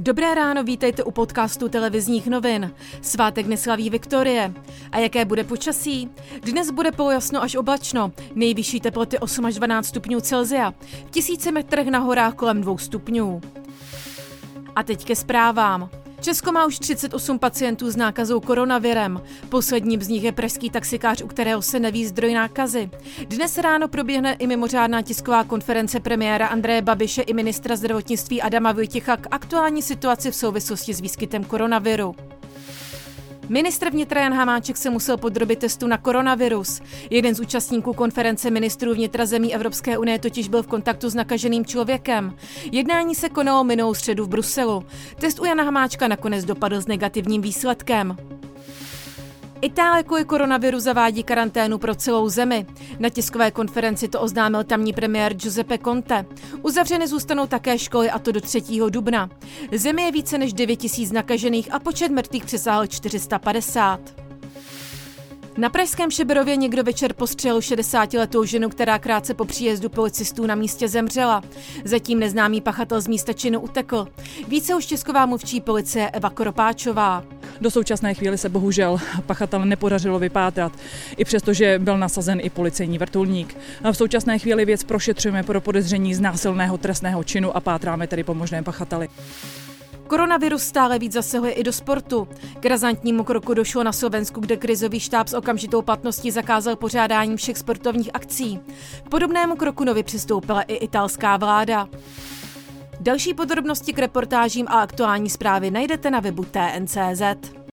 Dobré ráno, vítejte u podcastu televizních novin. Svátek neslaví Viktorie. A jaké bude počasí? Dnes bude polojasno až oblačno, nejvyšší teploty 8 až 12 stupňů Celzia, v tisíci metrech na horách kolem 2 stupňů. A teď ke zprávám. Česko má už 38 pacientů s nákazou koronavirem. Posledním z nich je pražský taxikář, u kterého se neví zdroj nákazy. Dnes ráno proběhne i mimořádná tisková konference premiéra Andreje Babiše i ministra zdravotnictví Adama Vojtěcha k aktuální situaci v souvislosti s výskytem koronaviru. Ministr vnitra Jan Hamáček se musel podrobit testu na koronavirus. Jeden z účastníků konference ministrů vnitra zemí Evropské unie totiž byl v kontaktu s nakaženým člověkem. Jednání se konalo minulou středu v Bruselu. Test u Jana Hamáčka nakonec dopadl s negativním výsledkem. Itálie kvůli koronaviru zavádí karanténu pro celou zemi. Na tiskové konferenci to oznámil tamní premiér Giuseppe Conte. Uzavřeny zůstanou také školy a to do 3. dubna. Zemi je více než 9 000 nakažených a počet mrtvých přesáhl 450. Na pražském Šeberově někdo večer postřelil 60-letou ženu, která krátce po příjezdu policistů na místě zemřela. Zatím neznámý pachatel z místa činu utekl. Více už česková mluvčí policie Eva Koropáčová. Do současné chvíli se bohužel pachatel nepodařilo vypátrat, i přesto, že byl nasazen i policejní vrtulník. V současné chvíli věc prošetřujeme pro podezření z násilného trestného činu a pátráme tedy po možném pachateli. Koronavirus stále víc zasahuje i do sportu. K razantnímu kroku došlo na Slovensku, kde krizový štáb s okamžitou platností zakázal pořádání všech sportovních akcí. K podobnému kroku nově přistoupila i italská vláda. Další podrobnosti k reportážím a aktuální zprávy najdete na webu TNCZ.